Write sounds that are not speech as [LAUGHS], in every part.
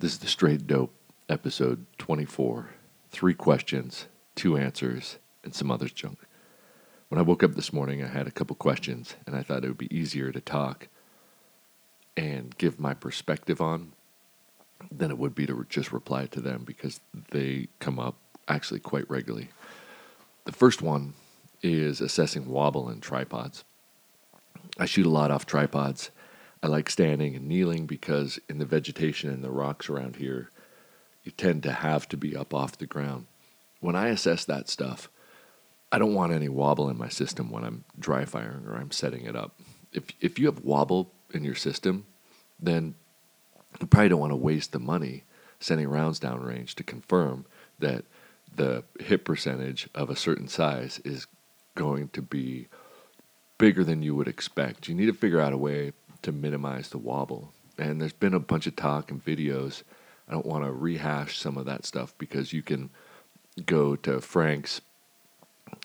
This is the Straight Dope, episode 24. Three questions, two answers, and some other junk. When I woke up this morning, I had a couple questions, and I thought it would be easier to talk and give my perspective on than it would be to just reply to them because they come up actually quite regularly. The first one is assessing wobble in tripods. I shoot a lot off tripods. I like standing and kneeling because in the vegetation and the rocks around here, you tend to have to be up off the ground. When I assess that stuff, I don't want any wobble in my system when I'm dry firing or I'm setting it up. If if you have wobble in your system, then you probably don't want to waste the money sending rounds downrange to confirm that the hit percentage of a certain size is going to be bigger than you would expect. You need to figure out a way to minimize the wobble. And there's been a bunch of talk and videos. I don't want to rehash some of that stuff because you can go to Frank's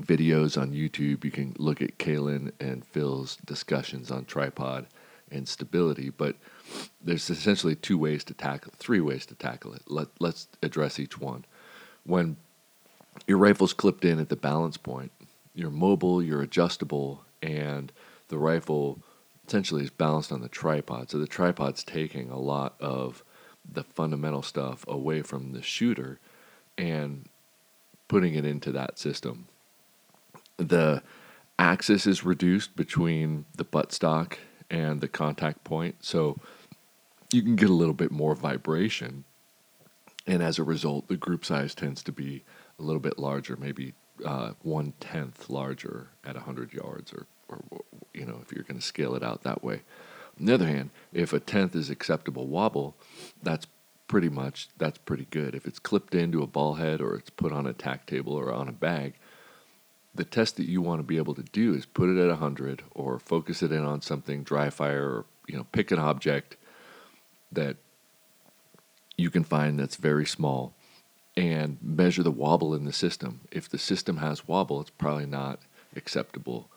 videos on YouTube. You can look at Kalen and Phil's discussions on tripod and stability. But there's essentially two ways to tackle, three ways to tackle it. Let, let's address each one. When your rifle's clipped in at the balance point, you're mobile, you're adjustable, and the rifle essentially is balanced on the tripod. So the tripod's taking a lot of the fundamental stuff away from the shooter and putting it into that system. The axis is reduced between the buttstock and the contact point, so you can get a little bit more vibration. And as a result, the group size tends to be a little bit larger, maybe uh, one tenth larger at 100 yards or or you know if you're going to scale it out that way. On the other hand, if a tenth is acceptable wobble, that's pretty much that's pretty good. If it's clipped into a ball head or it's put on a tack table or on a bag, the test that you want to be able to do is put it at 100 or focus it in on something dry fire or you know pick an object that you can find that's very small and measure the wobble in the system. If the system has wobble, it's probably not acceptable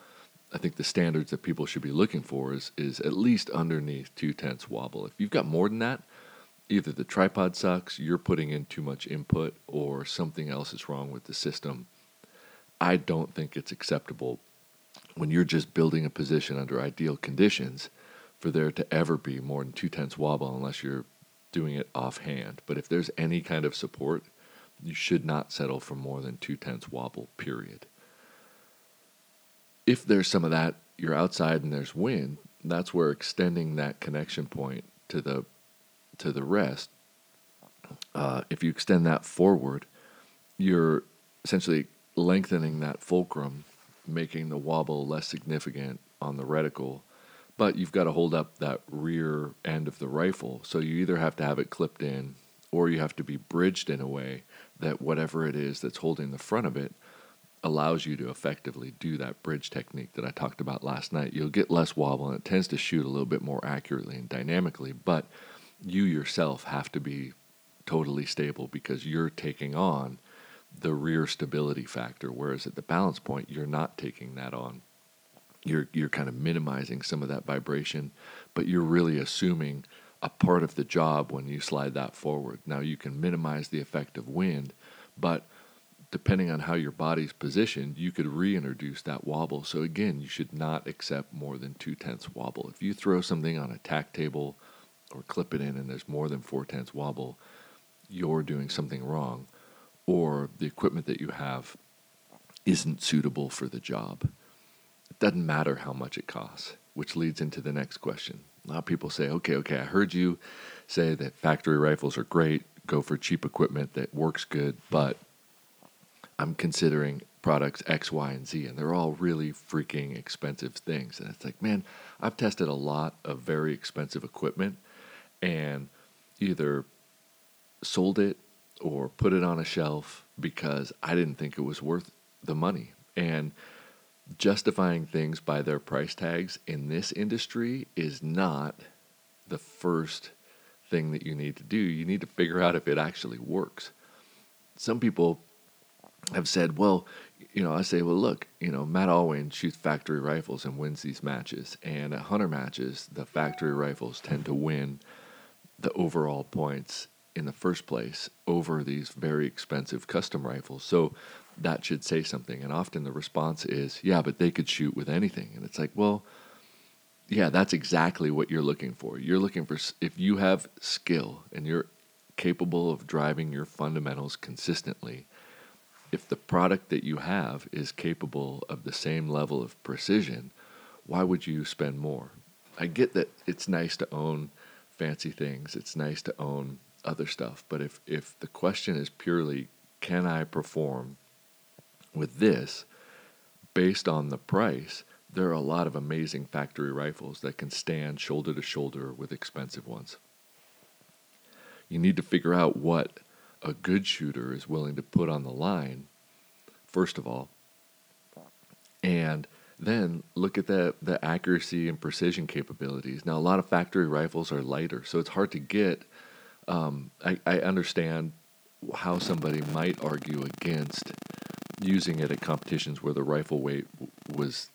I think the standards that people should be looking for is is at least underneath two tenths wobble. If you've got more than that, either the tripod sucks, you're putting in too much input, or something else is wrong with the system. I don't think it's acceptable when you're just building a position under ideal conditions for there to ever be more than two tenths wobble unless you're doing it offhand. But if there's any kind of support, you should not settle for more than two tenths wobble, period if there's some of that, you're outside and there's wind, that's where extending that connection point to the to the rest. Uh, if you extend that forward, you're essentially lengthening that fulcrum, making the wobble less significant on the reticle. But you've got to hold up that rear end of the rifle. So you either have to have it clipped in or you have to be bridged in a way that whatever it is that's holding the front of it allows you to effectively do that bridge technique that I talked about last night. You'll get less wobble and it tends to shoot a little bit more accurately and dynamically, but you yourself have to be totally stable because you're taking on the rear stability factor, whereas at the balance point, you're not taking that on. You're, you're kind of minimizing some of that vibration, but you're really assuming a part of the job when you slide that forward. Now, you can minimize the effect of wind, but depending on how your body's positioned, you could reintroduce that wobble. So again, you should not accept more than two tenths wobble. If you throw something on a tack table or clip it in and there's more than four tenths wobble, you're doing something wrong, or the equipment that you have isn't suitable for the job. It doesn't matter how much it costs, which leads into the next question. A lot of people say, okay, okay, I heard you say that factory rifles are great, go for cheap equipment that works good, but I'm considering products X, Y, and Z, and they're all really freaking expensive things. And it's like, man, I've tested a lot of very expensive equipment and either sold it or put it on a shelf because I didn't think it was worth the money. And justifying things by their price tags in this industry is not the first thing that you need to do. You need to figure out if it actually works. Some people have said, well, you know, I say, well, look, you know, Matt Alwyn shoots factory rifles and wins these matches. And at hunter matches, the factory rifles tend to win the overall points in the first place over these very expensive custom rifles. So that should say something. And often the response is, yeah, but they could shoot with anything. And it's like, well, yeah, that's exactly what you're looking for. You're looking for, if you have skill and you're capable of driving your fundamentals consistently, if the product that you have is capable of the same level of precision, why would you spend more? I get that it's nice to own fancy things, it's nice to own other stuff, but if, if the question is purely, can I perform with this based on the price, there are a lot of amazing factory rifles that can stand shoulder to shoulder with expensive ones. You need to figure out what a good shooter is willing to put on the line, first of all, and then look at the, the accuracy and precision capabilities. Now, a lot of factory rifles are lighter, so it's hard to get. Um, I, I understand how somebody might argue against using it at competitions where the rifle weight was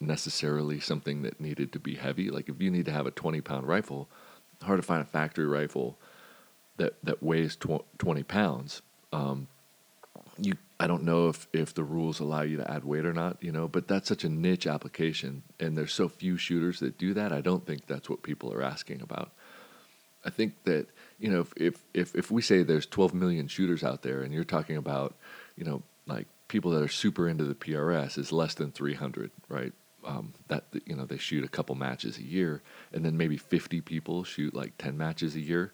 necessarily something that needed to be heavy. Like if you need to have a 20 pound rifle, hard to find a factory rifle that that weighs tw- 20 pounds. Um, you, I don't know if if the rules allow you to add weight or not, you know, but that's such a niche application, and there's so few shooters that do that. I don't think that's what people are asking about. I think that you know if if if we say there's 12 million shooters out there, and you're talking about you know like people that are super into the PRS is less than 300, right? um, that you know they shoot a couple matches a year, and then maybe 50 people shoot like 10 matches a year.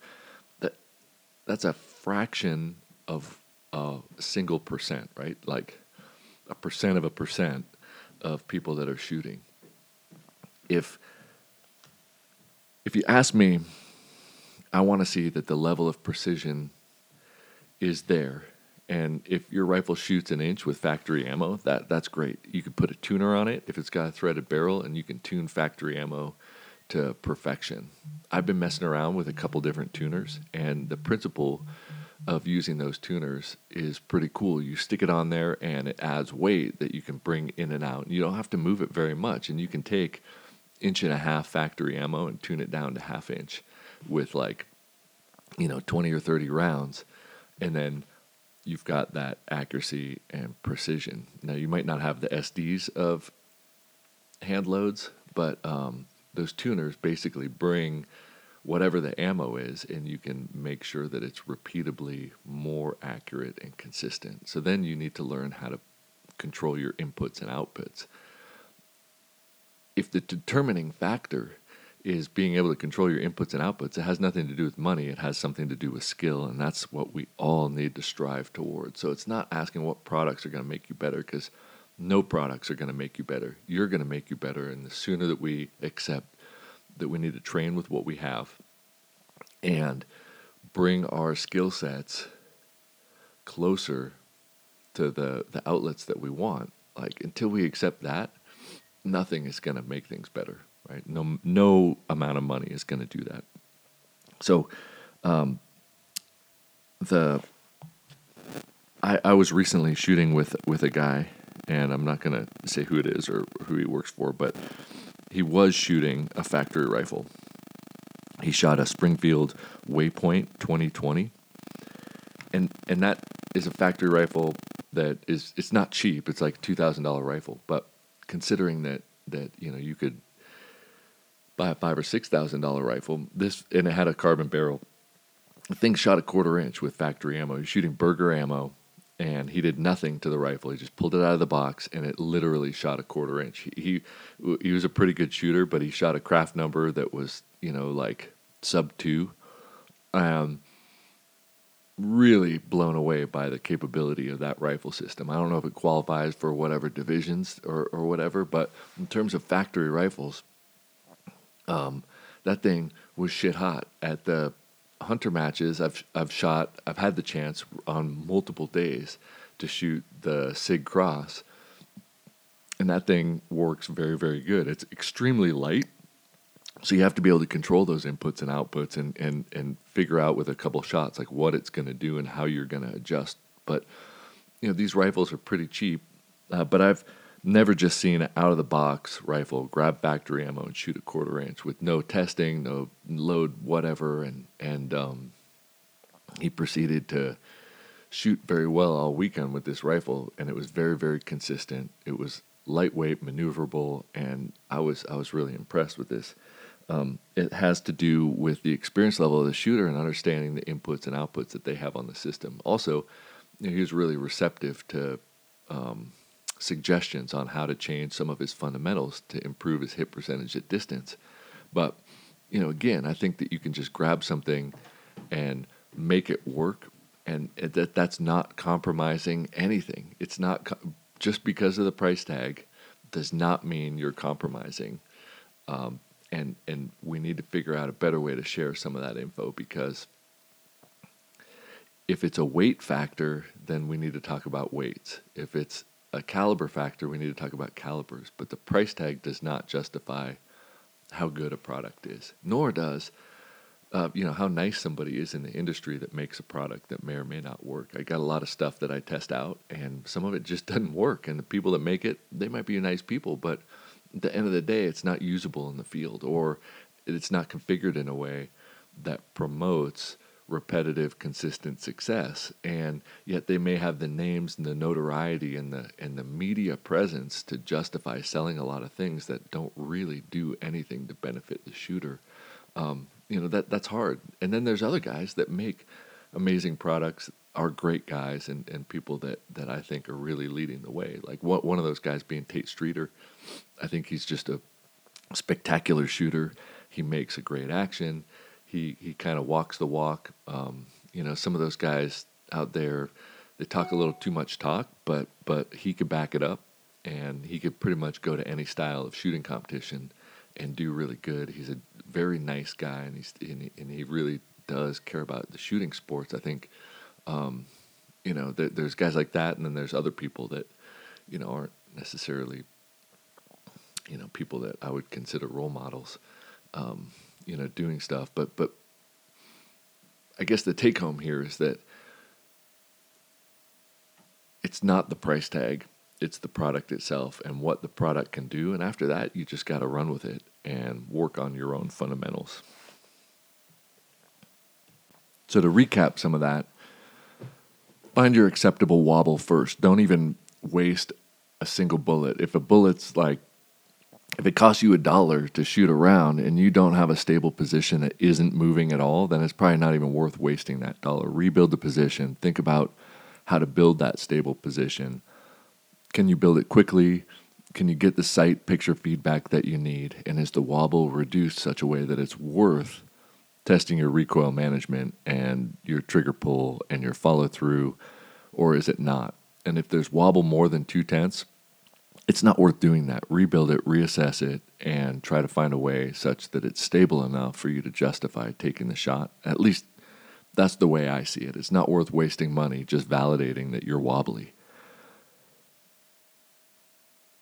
That that's a fraction of a single percent, right? Like a percent of a percent of people that are shooting. If if you ask me, I want to see that the level of precision is there and if your rifle shoots an inch with factory ammo, that that's great. You can put a tuner on it if it's got a threaded barrel, and you can tune factory ammo to perfection. I've been messing around with a couple different tuners, and the principle of using those tuners is pretty cool. You stick it on there, and it adds weight that you can bring in and out. You don't have to move it very much, and you can take inch and a half factory ammo and tune it down to half inch with like you know 20 or 30 rounds and then you've got that accuracy and precision. Now, you might not have the SDs of hand loads, but um, those tuners basically bring whatever the ammo is, and you can make sure that it's repeatably more accurate and consistent. So then you need to learn how to control your inputs and outputs. If the determining factor is being able to control your inputs and outputs. It has nothing to do with money, it has something to do with skill, and that's what we all need to strive towards. So it's not asking what products are going to make you better because no products are going to make you better. You're going to make you better, and the sooner that we accept that we need to train with what we have and bring our skill sets closer to the, the outlets that we want, like until we accept that, nothing is going to make things better right? No, no amount of money is going to do that. So, um, the I, I was recently shooting with with a guy, and I'm not going to say who it is or who he works for, but he was shooting a factory rifle. He shot a Springfield Waypoint 2020, and and that is a factory rifle that is it's not cheap. It's like two thousand dollar rifle, but considering that that you know you could buy a five or six thousand dollar rifle. This and it had a carbon barrel. The thing shot a quarter inch with factory ammo. He's shooting Berger ammo, and he did nothing to the rifle. He just pulled it out of the box, and it literally shot a quarter inch. He he, he was a pretty good shooter, but he shot a craft number that was you know like sub two. Um, really blown away by the capability of that rifle system. I don't know if it qualifies for whatever divisions or, or whatever, but in terms of factory rifles, um, that thing was shit hot at the hunter matches. I've I've shot. I've had the chance on multiple days to shoot the Sig Cross, and that thing works very very good. It's extremely light, so you have to be able to control those inputs and outputs and and and figure out with a couple shots like what it's going to do and how you're going to adjust. But you know these rifles are pretty cheap, uh, but I've never just seen an out of the box rifle, grab factory ammo and shoot a quarter inch with no testing, no load, whatever, and and um, he proceeded to shoot very well all weekend with this rifle, and it was very, very consistent. It was lightweight, maneuverable, and I was I was really impressed with this. Um, it has to do with the experience level of the shooter and understanding the inputs and outputs that they have on the system. Also, he was really receptive to um, suggestions on how to change some of his fundamentals to improve his hit percentage at distance. But you know, again, I think that you can just grab something and make it work, and that that's not compromising anything. It's not just because of the price tag does not mean you're compromising. Um, and and we need to figure out a better way to share some of that info because if it's a weight factor, then we need to talk about weights. If it's a caliber factor, we need to talk about calibers. But the price tag does not justify how good a product is, nor does uh, you know how nice somebody is in the industry that makes a product that may or may not work. I got a lot of stuff that I test out, and some of it just [LAUGHS] doesn't work. And the people that make it, they might be nice people, but at the end of the day, it's not usable in the field, or it's not configured in a way that promotes repetitive, consistent success. And yet they may have the names and the notoriety and the and the media presence to justify selling a lot of things that don't really do anything to benefit the shooter. Um, you know that that's hard. And then there's other guys that make amazing products, are great guys, and, and people that, that I think are really leading the way. Like one one of those guys being Tate Streeter, I think he's just a spectacular shooter. He makes a great action. He he kind of walks the walk. Um, you know, some of those guys out there, they talk a little too much talk, but but he could back it up, and he could pretty much go to any style of shooting competition and do really good. He's a very nice guy, and he's and he, and he really does care about the shooting sports. I think, um, you know, there, there's guys like that, and then there's other people that, you know, aren't necessarily, you know, people that I would consider role models, um, you know, doing stuff. But but I guess the take home here is that it's not the price tag it's the product itself and what the product can do. And after that, you just got to run with it and work on your own fundamentals. So, to recap some of that, find your acceptable wobble first. Don't even waste a single bullet. If a bullet's like, if it costs you a dollar to shoot around and you don't have a stable position that isn't moving at all, then it's probably not even worth wasting that dollar. Rebuild the position. Think about how to build that stable position can you build it quickly? Can you get the sight picture feedback that you need? And is the wobble reduced such a way that it's worth testing your recoil management and your trigger pull and your follow through, or is it not? And if there's wobble more than two tenths, it's not worth doing that. Rebuild it, reassess it, and try to find a way such that it's stable enough for you to justify taking the shot. At least that's the way I see it. It's not worth wasting money just validating that you're wobbly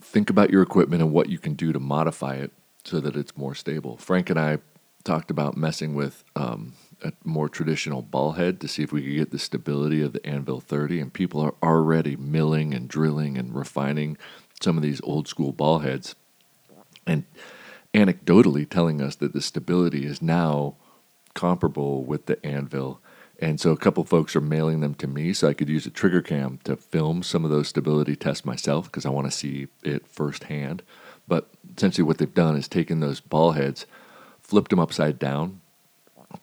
think about your equipment and what you can do to modify it so that it's more stable. Frank and I talked about messing with um, a more traditional ball head to see if we could get the stability of the Anvil 30, and people are already milling and drilling and refining some of these old school ball heads, and anecdotally telling us that the stability is now comparable with the Anvil and so a couple folks are mailing them to me so I could use a trigger cam to film some of those stability tests myself because I want to see it firsthand. But essentially, what they've done is taken those ball heads, flipped them upside down,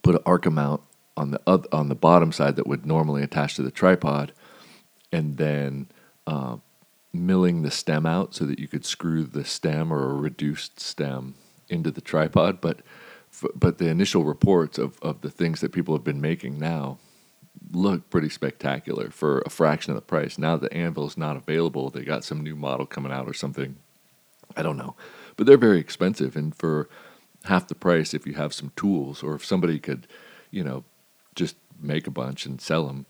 put an arc mount on the on the bottom side that would normally attach to the tripod, and then uh, milling the stem out so that you could screw the stem or a reduced stem into the tripod. But but the initial reports of, of the things that people have been making now look pretty spectacular for a fraction of the price. Now the anvil is not available. They got some new model coming out or something. I don't know. But they're very expensive. And for half the price, if you have some tools or if somebody could, you know, just make a bunch and sell them,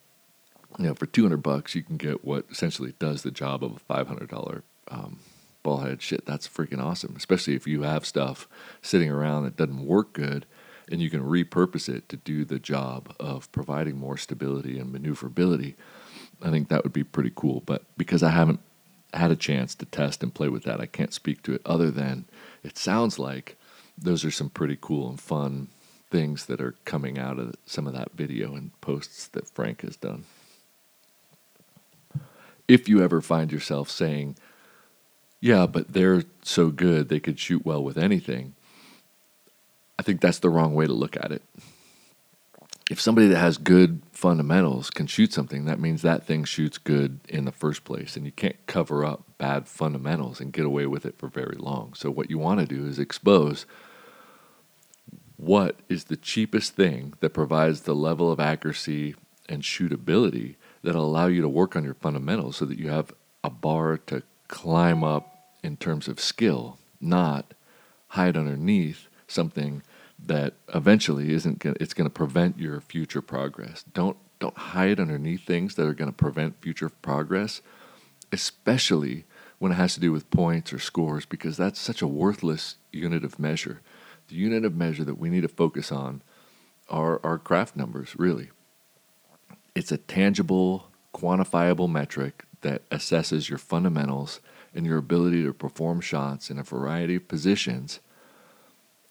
you know, for 200 bucks, you can get what essentially does the job of a $500 um, ballhead shit, that's freaking awesome. Especially if you have stuff sitting around that doesn't work good and you can repurpose it to do the job of providing more stability and maneuverability. I think that would be pretty cool. But because I haven't had a chance to test and play with that, I can't speak to it other than it sounds like those are some pretty cool and fun things that are coming out of some of that video and posts that Frank has done. If you ever find yourself saying, yeah, but they're so good they could shoot well with anything, I think that's the wrong way to look at it. If somebody that has good fundamentals can shoot something, that means that thing shoots good in the first place. And you can't cover up bad fundamentals and get away with it for very long. So, what you want to do is expose what is the cheapest thing that provides the level of accuracy and shootability that'll allow you to work on your fundamentals so that you have a bar to climb up in terms of skill, not hide underneath something that eventually isn't gonna, it's going to prevent your future progress. Don't don't hide underneath things that are going to prevent future progress, especially when it has to do with points or scores because that's such a worthless unit of measure. The unit of measure that we need to focus on are our craft numbers, really. It's a tangible, quantifiable metric that assesses your fundamentals and your ability to perform shots in a variety of positions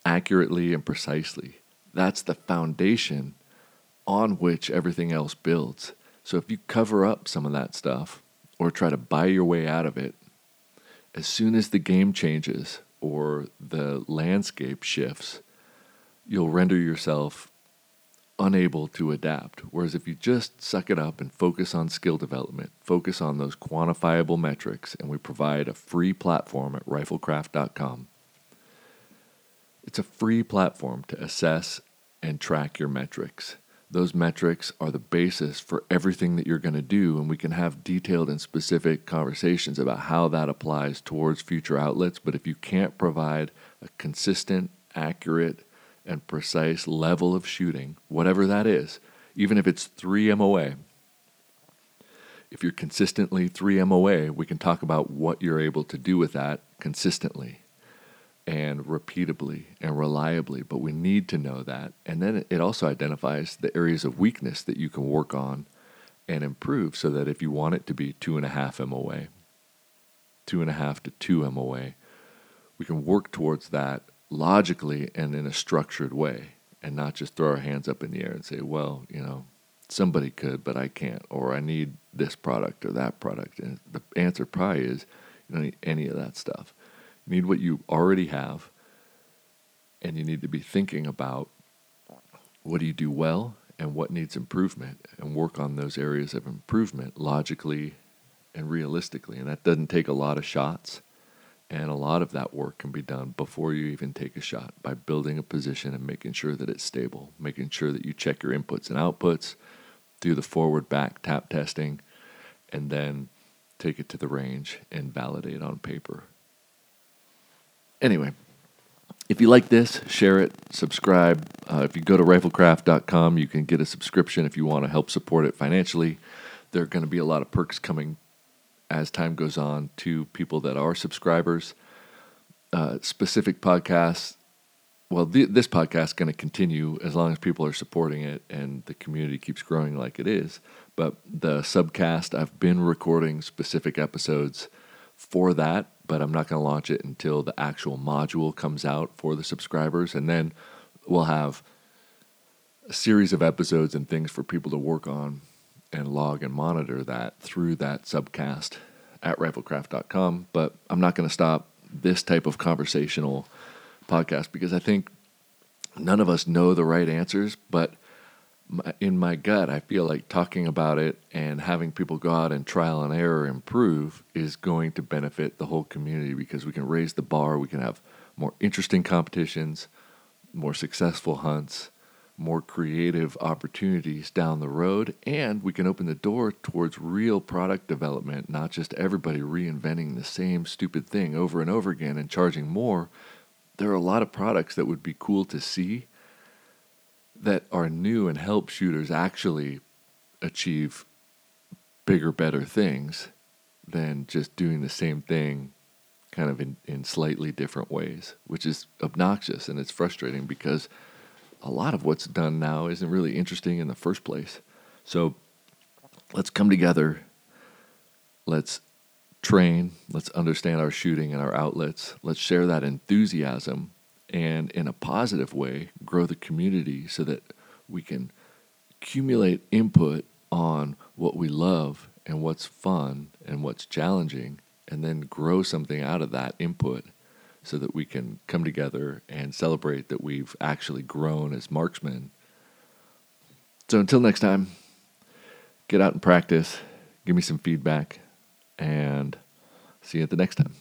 accurately and precisely. That's the foundation on which everything else builds. So if you cover up some of that stuff or try to buy your way out of it, as soon as the game changes or the landscape shifts, you'll render yourself unable to adapt. Whereas if you just suck it up and focus on skill development, focus on those quantifiable metrics, and we provide a free platform at riflekraft.com. It's a free platform to assess and track your metrics. Those metrics are the basis for everything that you're going to do, and we can have detailed and specific conversations about how that applies towards future outlets. But if you can't provide a consistent, accurate, and precise level of shooting, whatever that is, even if it's 3 MOA, if you're consistently 3 MOA, we can talk about what you're able to do with that consistently and repeatably and reliably, but we need to know that. And then it also identifies the areas of weakness that you can work on and improve so that if you want it to be two and a half MOA, two and a half to two MOA, we can work towards that logically and in a structured way and not just throw our hands up in the air and say, well, you know, somebody could, but I can't, or I need this product or that product. And the answer probably is you don't need any of that stuff. You need what you already have, and you need to be thinking about what do you do well and what needs improvement, and work on those areas of improvement logically and realistically. And that doesn't take a lot of shots. And a lot of that work can be done before you even take a shot by building a position and making sure that it's stable, making sure that you check your inputs and outputs, do the forward back tap testing, and then take it to the range and validate on paper. Anyway, if you like this, share it, subscribe. Uh, if you go to riflekraft.com, you can get a subscription if you want to help support it financially. There are going to be a lot of perks coming as time goes on to people that are subscribers. Uh, specific podcasts. Well, th- this podcast is going to continue as long as people are supporting it and the community keeps growing like it is. But the subcast, I've been recording specific episodes for that but I'm not going to launch it until the actual module comes out for the subscribers. And then we'll have a series of episodes and things for people to work on and log and monitor that through that subcast at riflekraft.com. But I'm not going to stop this type of conversational podcast because I think none of us know the right answers, but in my gut, I feel like talking about it and having people go out and trial and error improve is going to benefit the whole community because we can raise the bar, we can have more interesting competitions, more successful hunts, more creative opportunities down the road, and we can open the door towards real product development, not just everybody reinventing the same stupid thing over and over again and charging more. There are a lot of products that would be cool to see that are new and help shooters actually achieve bigger, better things than just doing the same thing kind of in, in slightly different ways, which is obnoxious and it's frustrating because a lot of what's done now isn't really interesting in the first place. So let's come together. Let's train. Let's understand our shooting and our outlets. Let's share that enthusiasm and in a positive way, grow the community so that we can accumulate input on what we love and what's fun and what's challenging, and then grow something out of that input so that we can come together and celebrate that we've actually grown as marksmen. So until next time, get out and practice, give me some feedback, and see you at the next time.